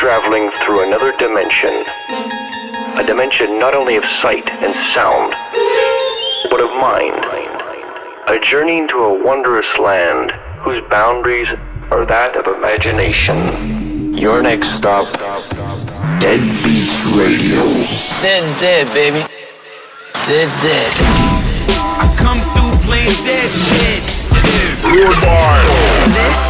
traveling through another dimension. A dimension not only of sight and sound, but of mind. A journey into a wondrous land whose boundaries are that of imagination. Your next stop, Dead Beats Radio. Dead's dead, baby. Dead's dead. I come through playing dead shit. This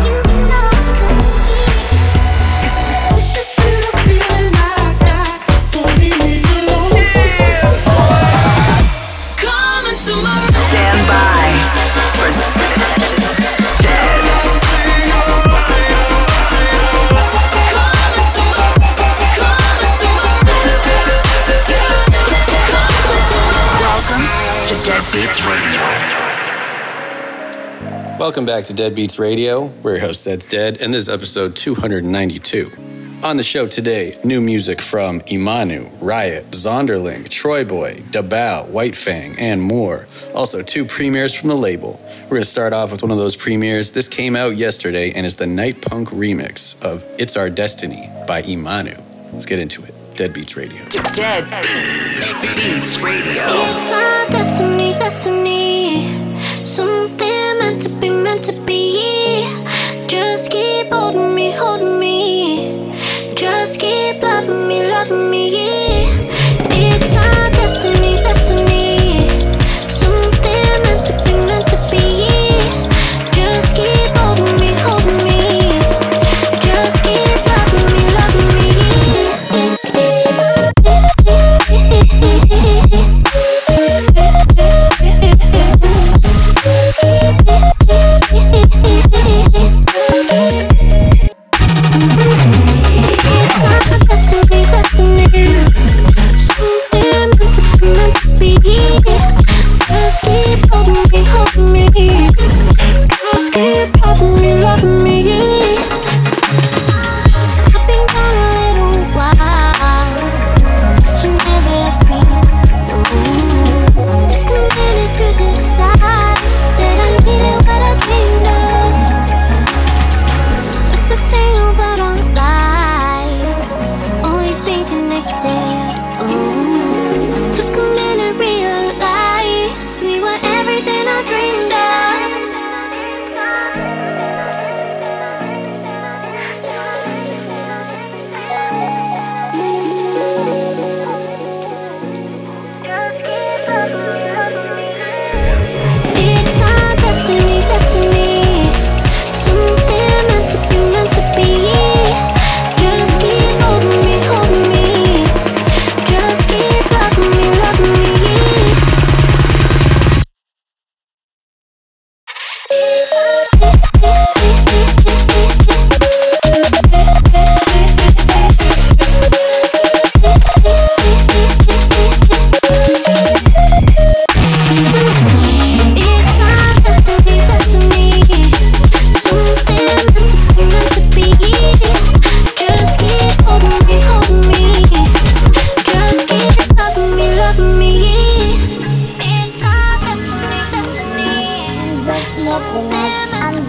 Welcome back to Deadbeats Radio. We're your host, Zeds Dead, and this is episode 292. On the show today, new music from Imanu, Riot, Zonderling, Troy Boy, Dabow, White Fang, and more. Also, two premieres from the label. We're going to start off with one of those premieres. This came out yesterday and is the Night Punk remix of It's Our Destiny by Imanu. Let's get into it. Deadbeats Radio. Dead Beats Radio. It's our destiny, destiny. Something meant to be, meant to be. Just keep holding me, holding me. Just keep loving me, loving me.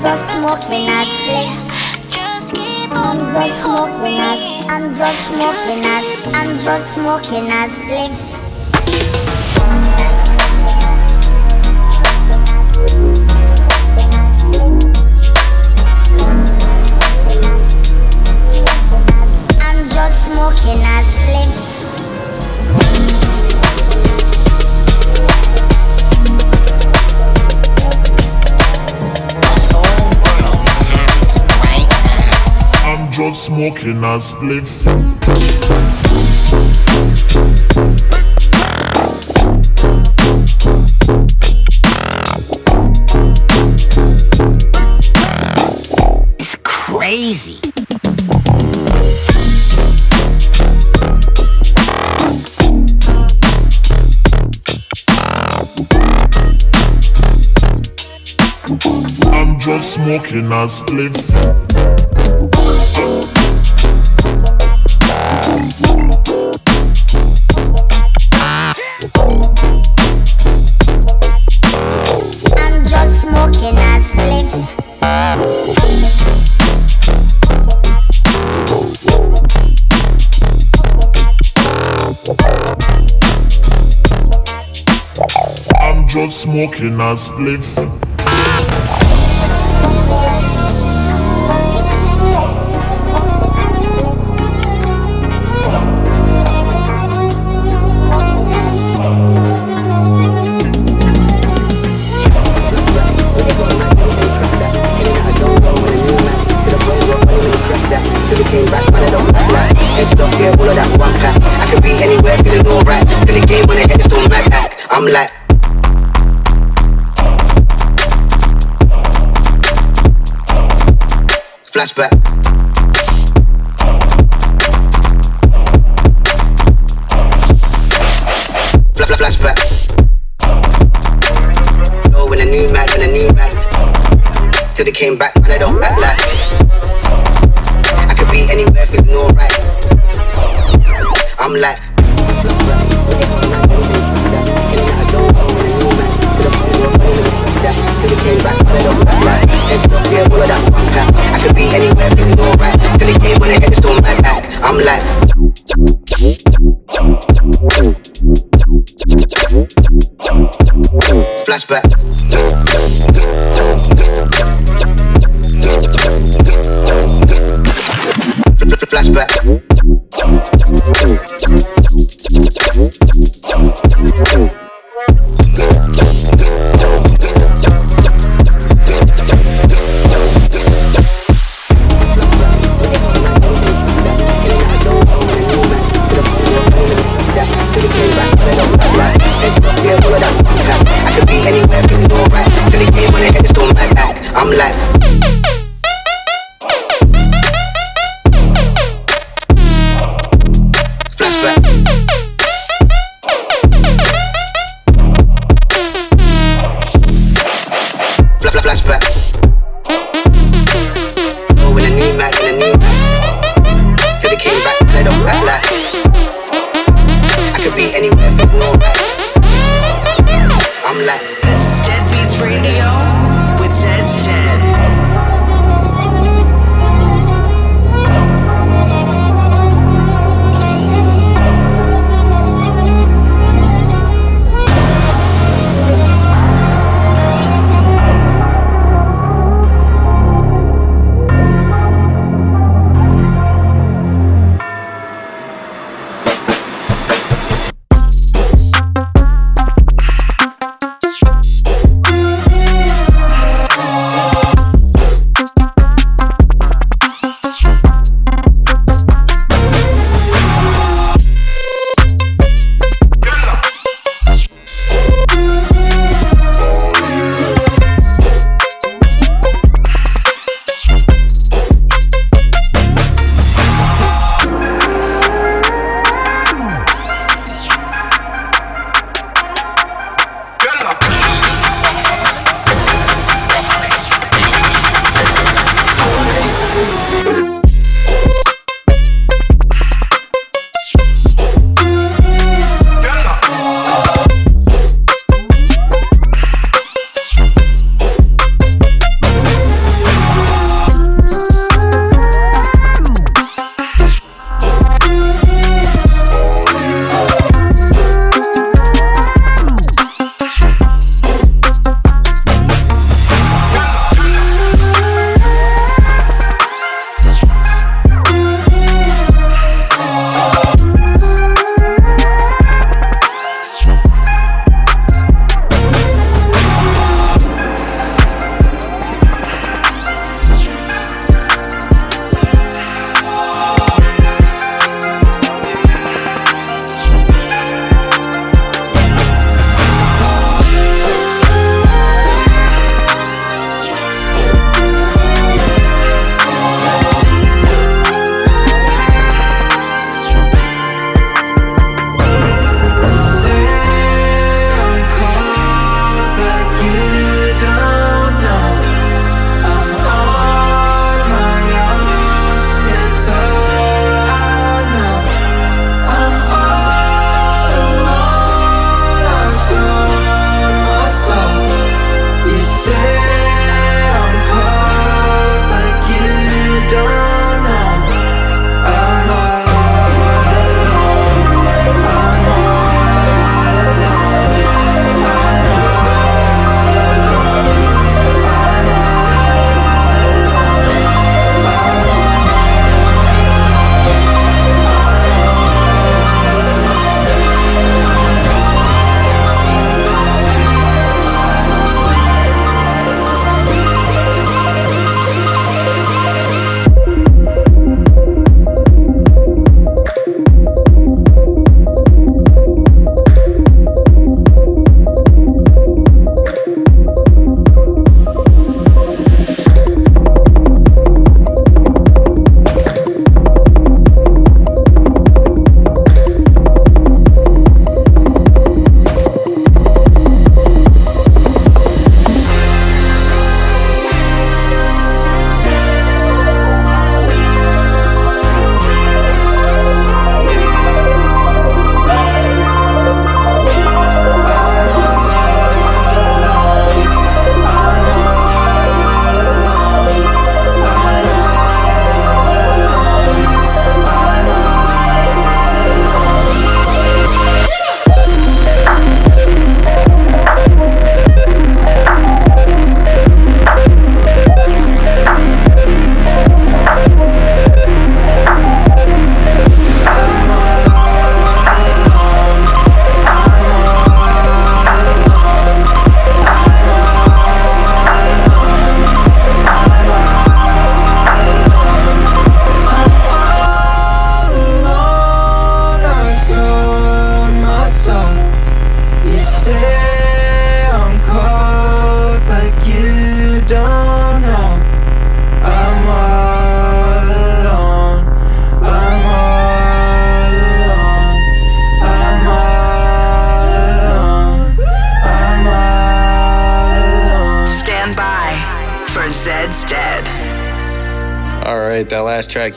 Destiny. Just keep holding me, holding me. I'm just smoking us, I'm just smoking us, spliff. I'm just smoking us, spliff. Just smoking a spliff. It's crazy. I'm just smoking a spliff. Smoking a spliff. Flash, flashback. New new. Till they came back, man, I don't act like. I could be anywhere, feeling alright. I'm like. I could be anywhere, feeling alright. Till the game when head is still mad back. I'm like. Flashback. I'm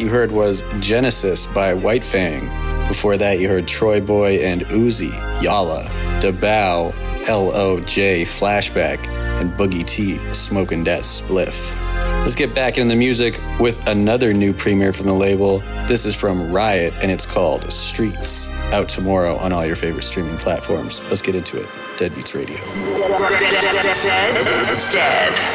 you heard was Genesis by White Fang. Before that, you heard TroyBoi and Uzi, Yala, Dabow, LOJ, Flashback, and Boogie T, Smoking That Spliff. Let's get back into the music with another new premiere from the label. This is from Riot, and it's called Streets, out tomorrow on all your favorite streaming platforms. Let's get into it. Deadbeats Radio. Dead, dead, dead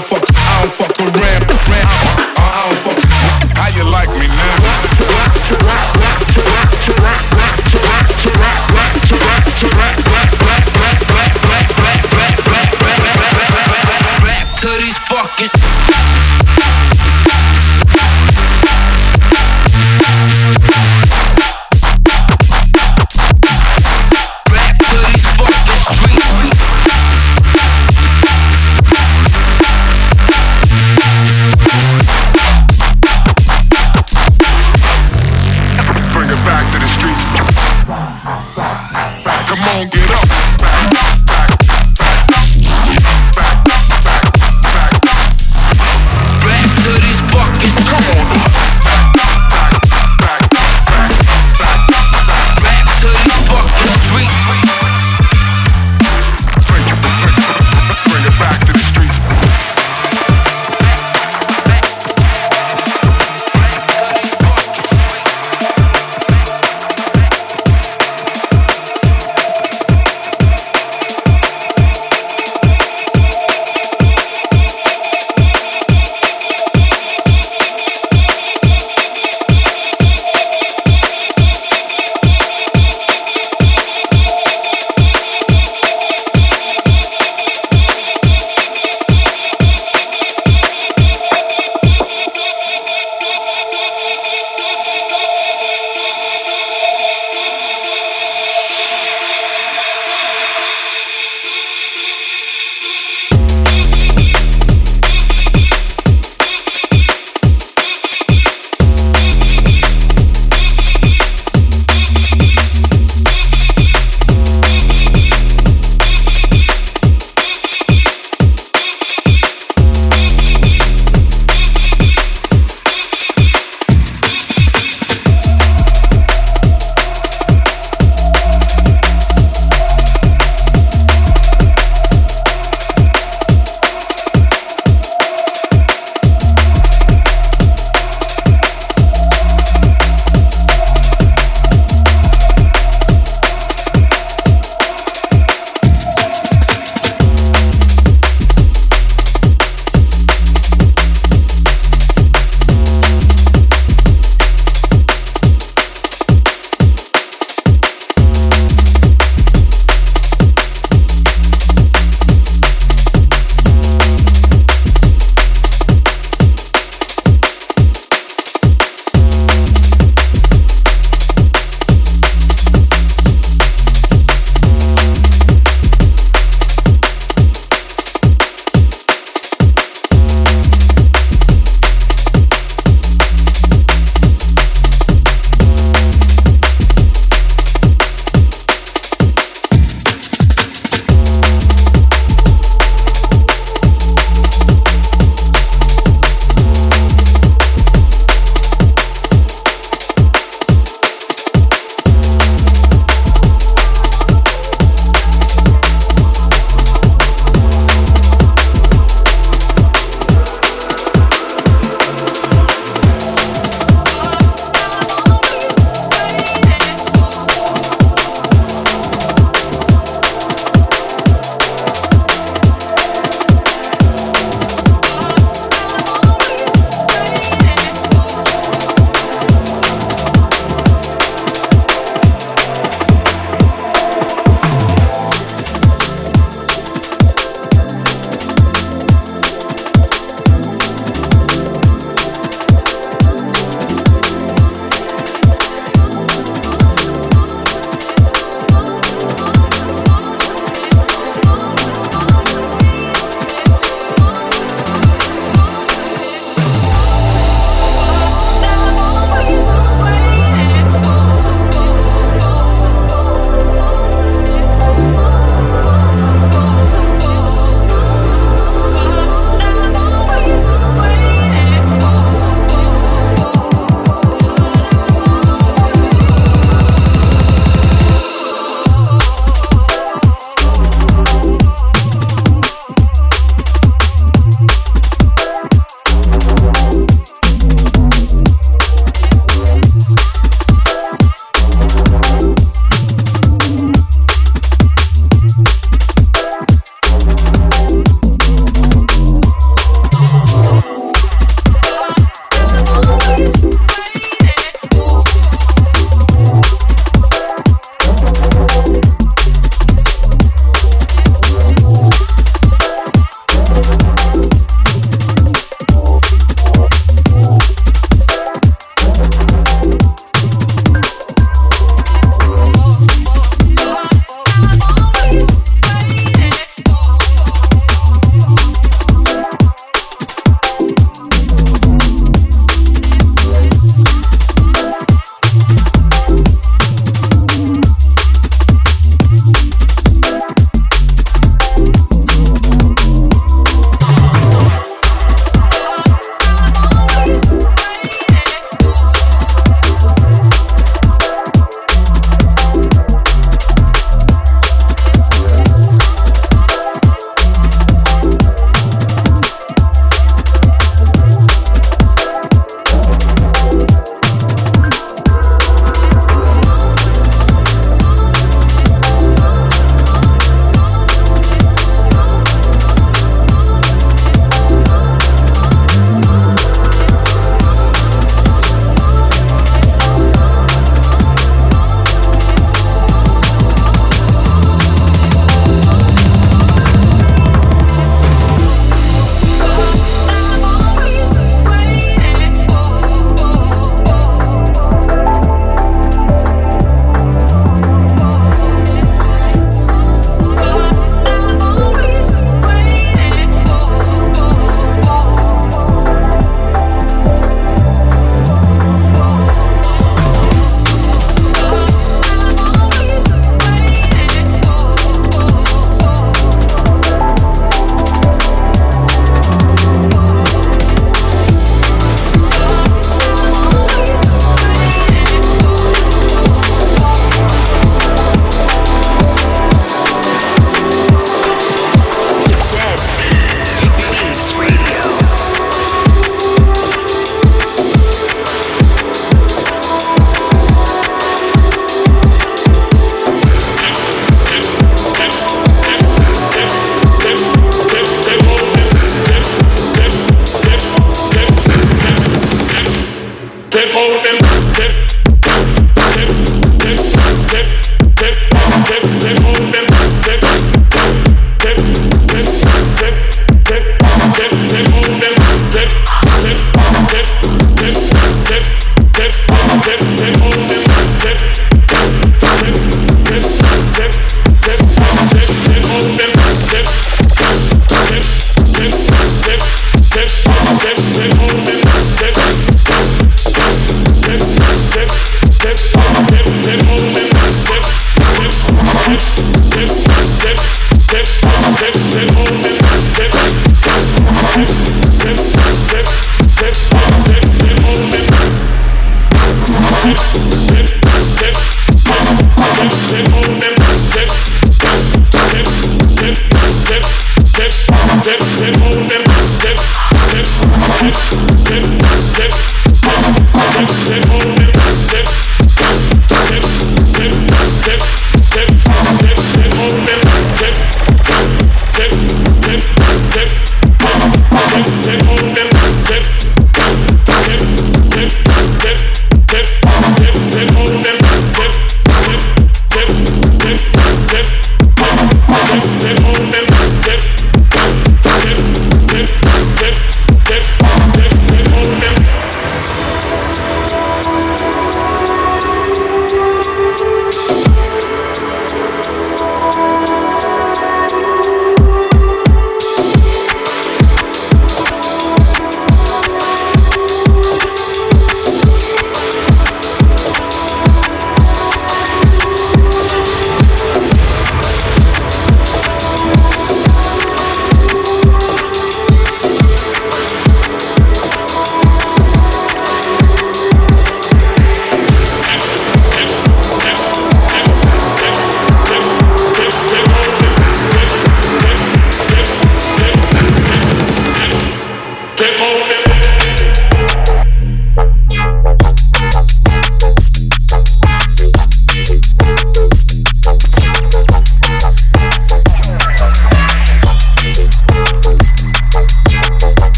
motherfucker.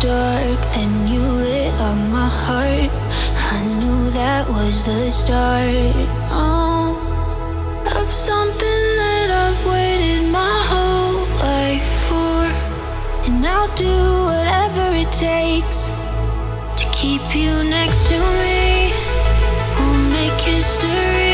dark, then you lit up my heart. I knew that was the start oh, of something that I've waited my whole life for. And I'll do whatever it takes to keep you next to me. We'll make history.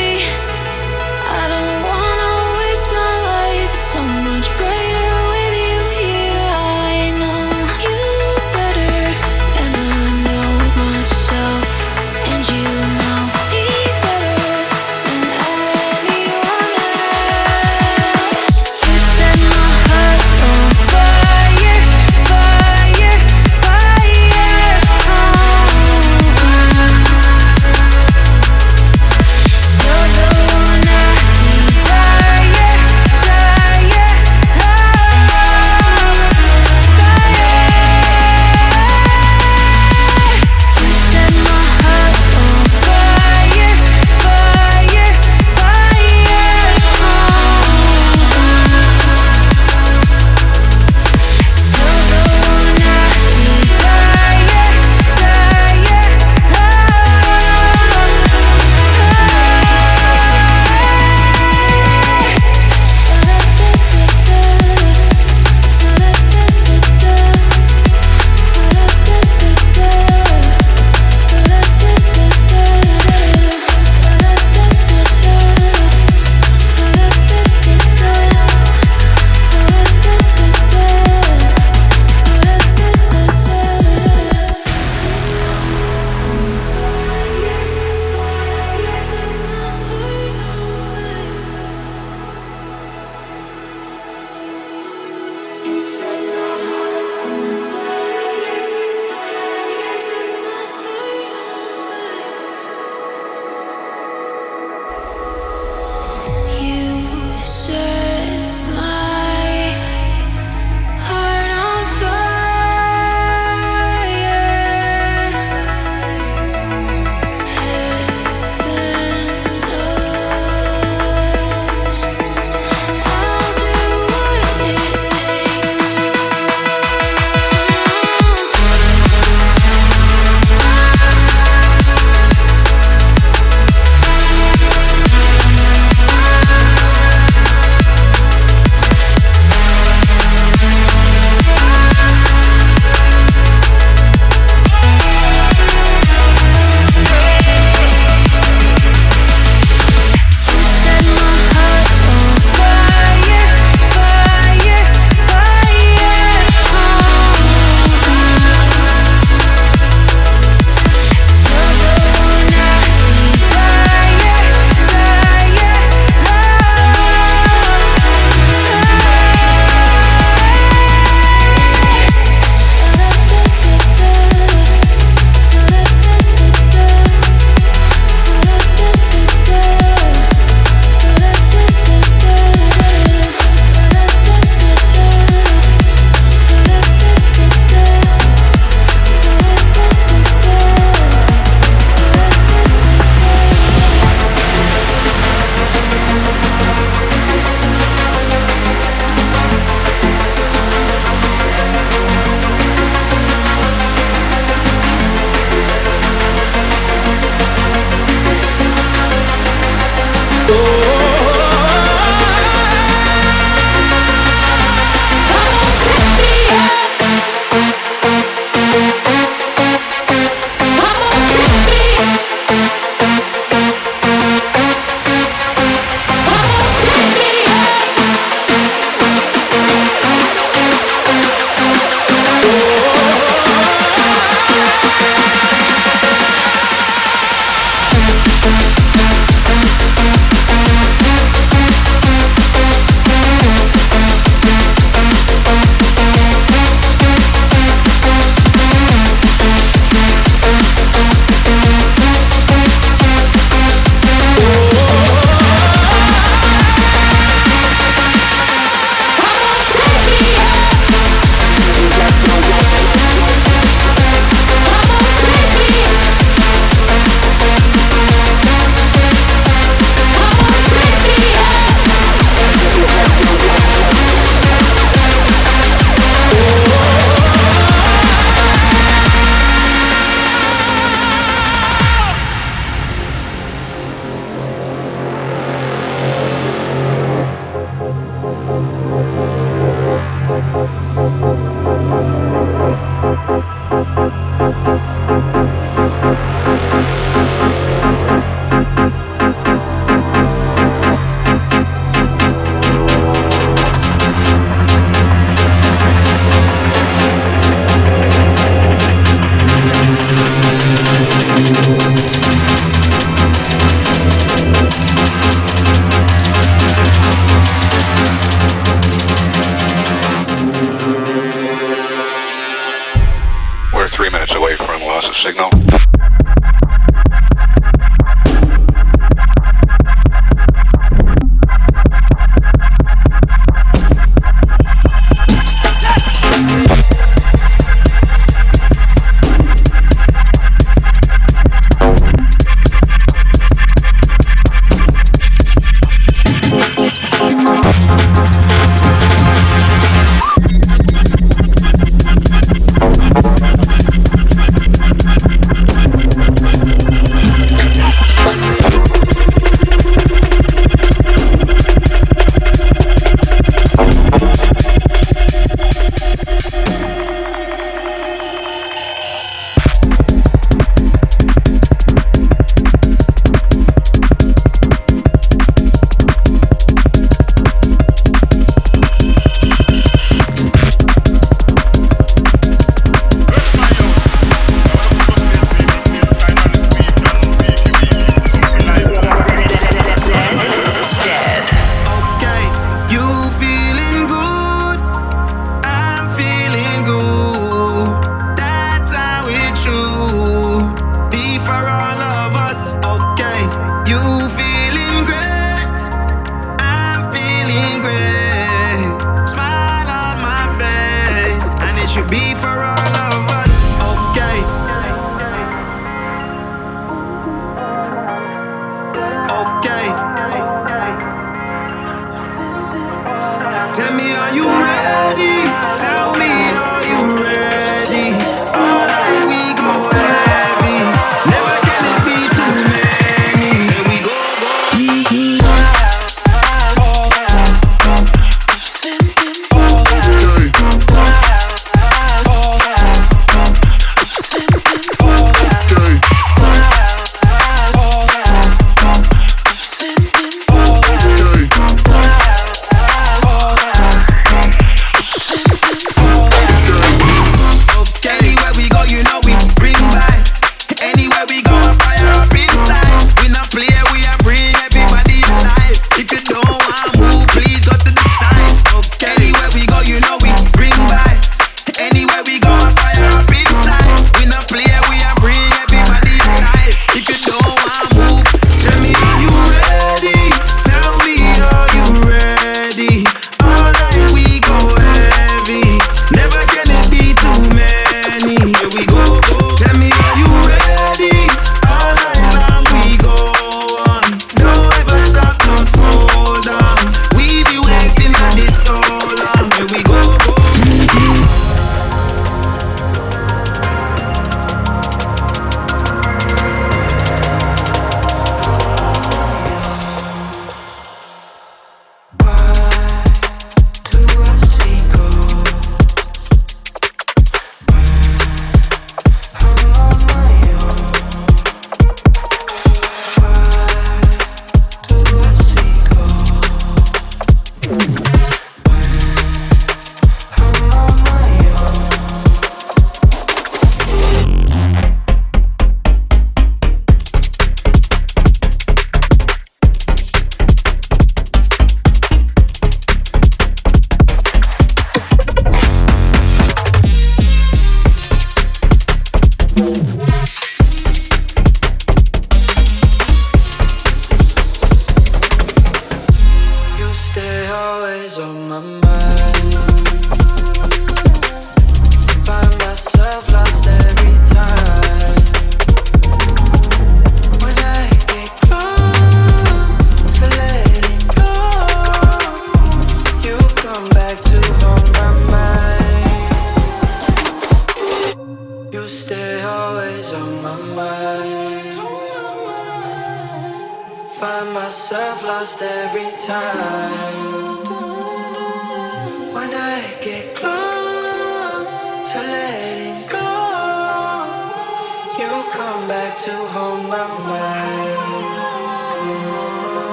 Tell me, are you ready? Tell me.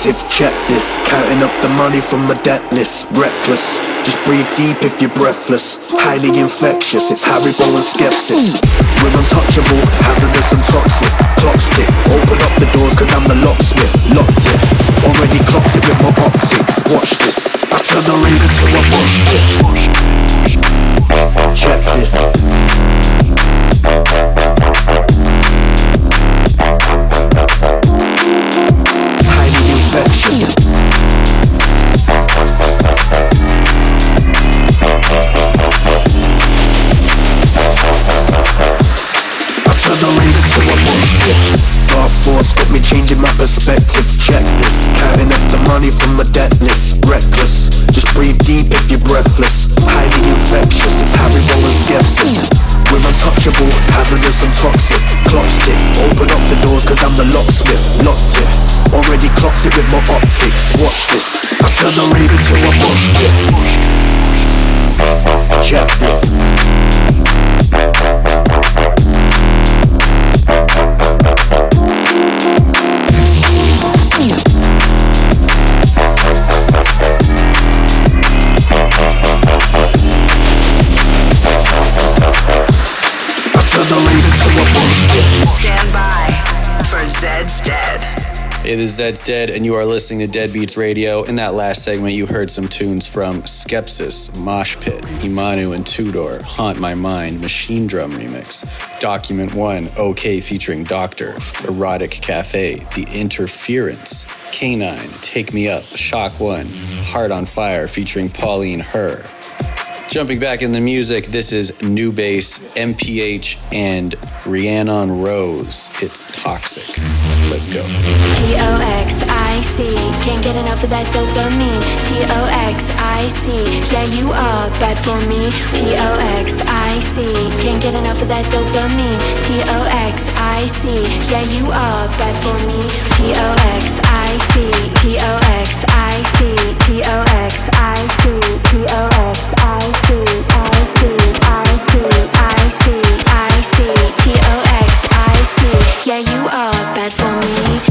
Check this, counting up the money from my debt list. Reckless, just breathe deep if you're breathless. Highly infectious, it's Haribo and skepsis. We're untouchable, hazardous and toxic. Clock stick, open up the doors cause I'm the locksmith. Locked it, already clocked it with my optics. Watch this, I turn the rain into a bush pit. The rain Zeds Dead, and you are listening to Deadbeats Radio. In that last segment, you heard some tunes from Skepsis, Mosh Pit, Imanu and Tudor, Haunt My Mind, Machinedrum Remix, Document One, OK featuring Doctor, Erotic Cafe, The Interference, Kanine, Take Me Up, ShockOne, Heart on Fire featuring Pauline Herr. Jumping back in the music, this is New Bass, MPH, and Rhiannon Rose. It's Toxic. Let's go. T-O-X-I-C Can't get enough of that dopamine T-O-X-I-C Yeah, you are bad for me T-O-X-I-C Can't get enough of that dopamine T-O-X-I-C Yeah, you are bad for me T-O-X-I-C T-O-X-I-C T-O-X-I-C T-O-X-I-C I-C I-C I-C I-C T-O-X-I-C Yeah, you are bad for me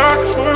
dark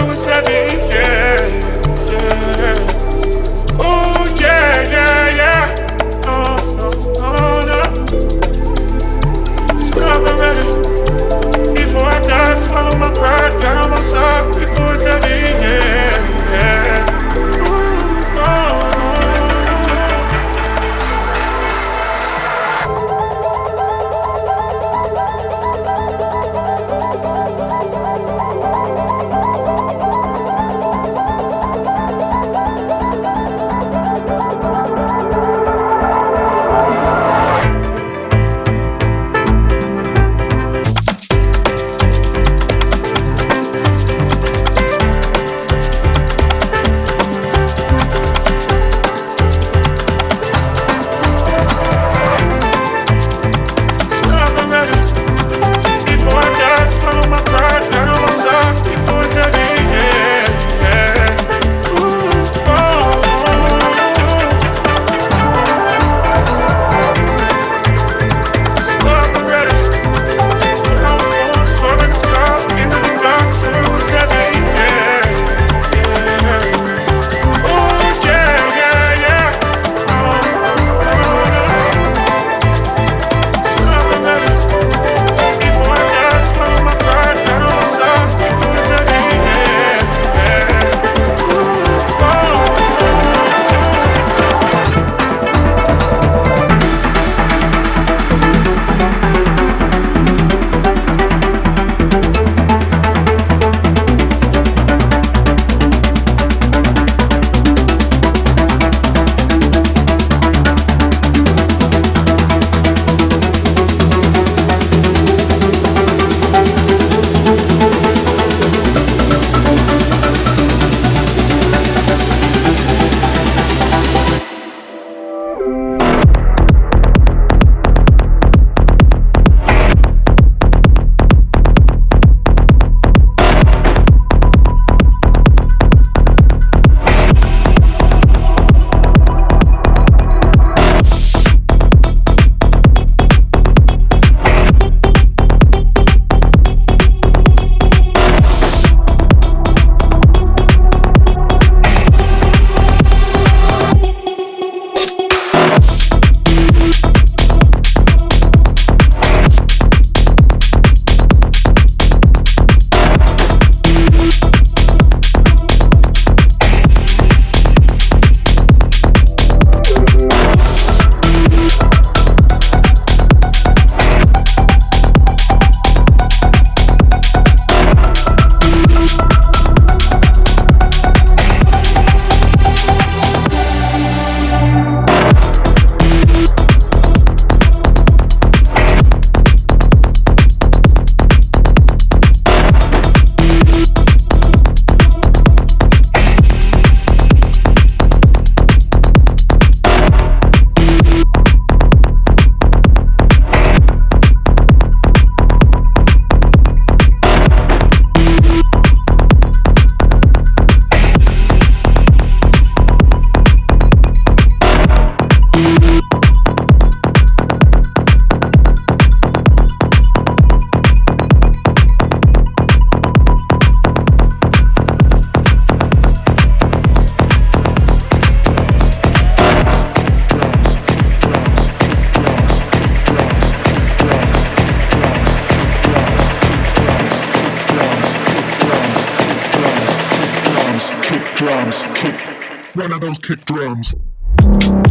One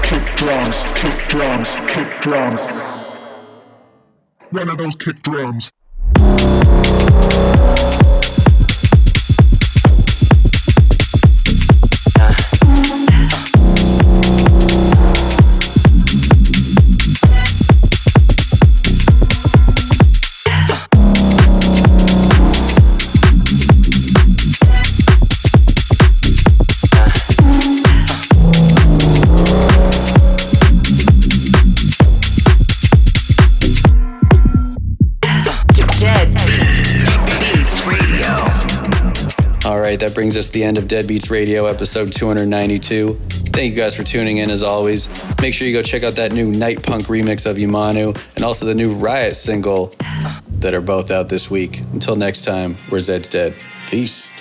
of those kick drums. One of those kick drums. That brings us to the end of Deadbeats Radio, episode 292. Thank you guys for tuning in as always. Make sure you go check out that new Night Punk remix of Imanu and also the new Riot single that are both out this week. Until next time, we're Zeds Dead. Peace.